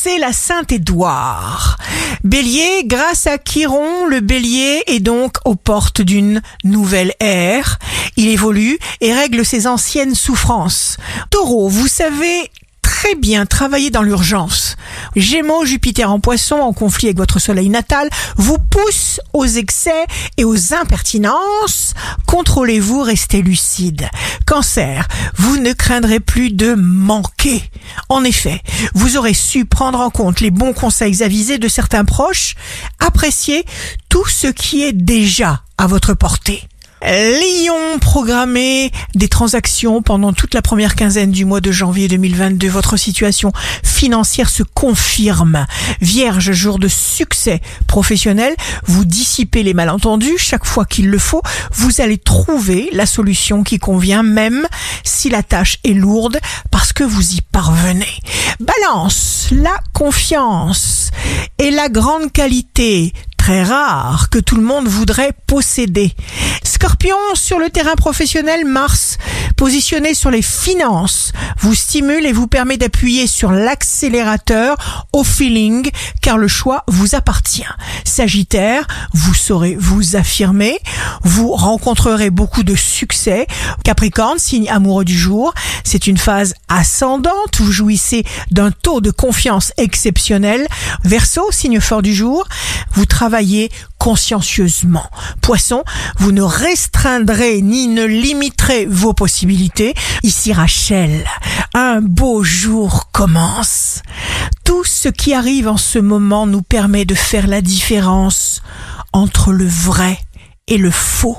c'est la Saint-Édouard. Bélier, grâce à Chiron, le bélier est donc aux portes d'une nouvelle ère. Il évolue et règle ses anciennes souffrances. Taureau, vous savez très bien travailler dans l'urgence. Gémeaux, Jupiter en poisson, en conflit avec votre soleil natal, vous pousse aux excès et aux impertinences. Contrôlez-vous, restez lucide. Cancer, vous ne craindrez plus de manquer. En effet, vous aurez su prendre en compte les bons conseils avisés de certains proches, apprécier tout ce qui est déjà à votre portée. Lion, programmez des transactions pendant toute la première quinzaine du mois de janvier 2022. Votre situation financière se confirme. Vierge, jour de succès professionnel, vous dissipez les malentendus chaque fois qu'il le faut. Vous allez trouver la solution qui convient même si la tâche est lourde parce que vous y parvenez. Balance, la confiance est la grande qualité très rare que tout le monde voudrait posséder. Scorpion, sur le terrain professionnel, Mars, positionné sur les finances, vous stimule et vous permet d'appuyer sur l'accélérateur au feeling, car le choix vous appartient. Sagittaire, vous saurez vous affirmer, vous rencontrerez beaucoup de succès. Capricorne, signe amoureux du jour, c'est une phase ascendante, vous jouissez d'un taux de confiance exceptionnel. Verseau, signe fort du jour, vous travaillez consciencieusement. Poisson, vous ne restreindrez ni ne limiterez vos possibilités. Ici Rachel, un beau jour commence. Tout ce qui arrive en ce moment nous permet de faire la différence entre le vrai et le faux.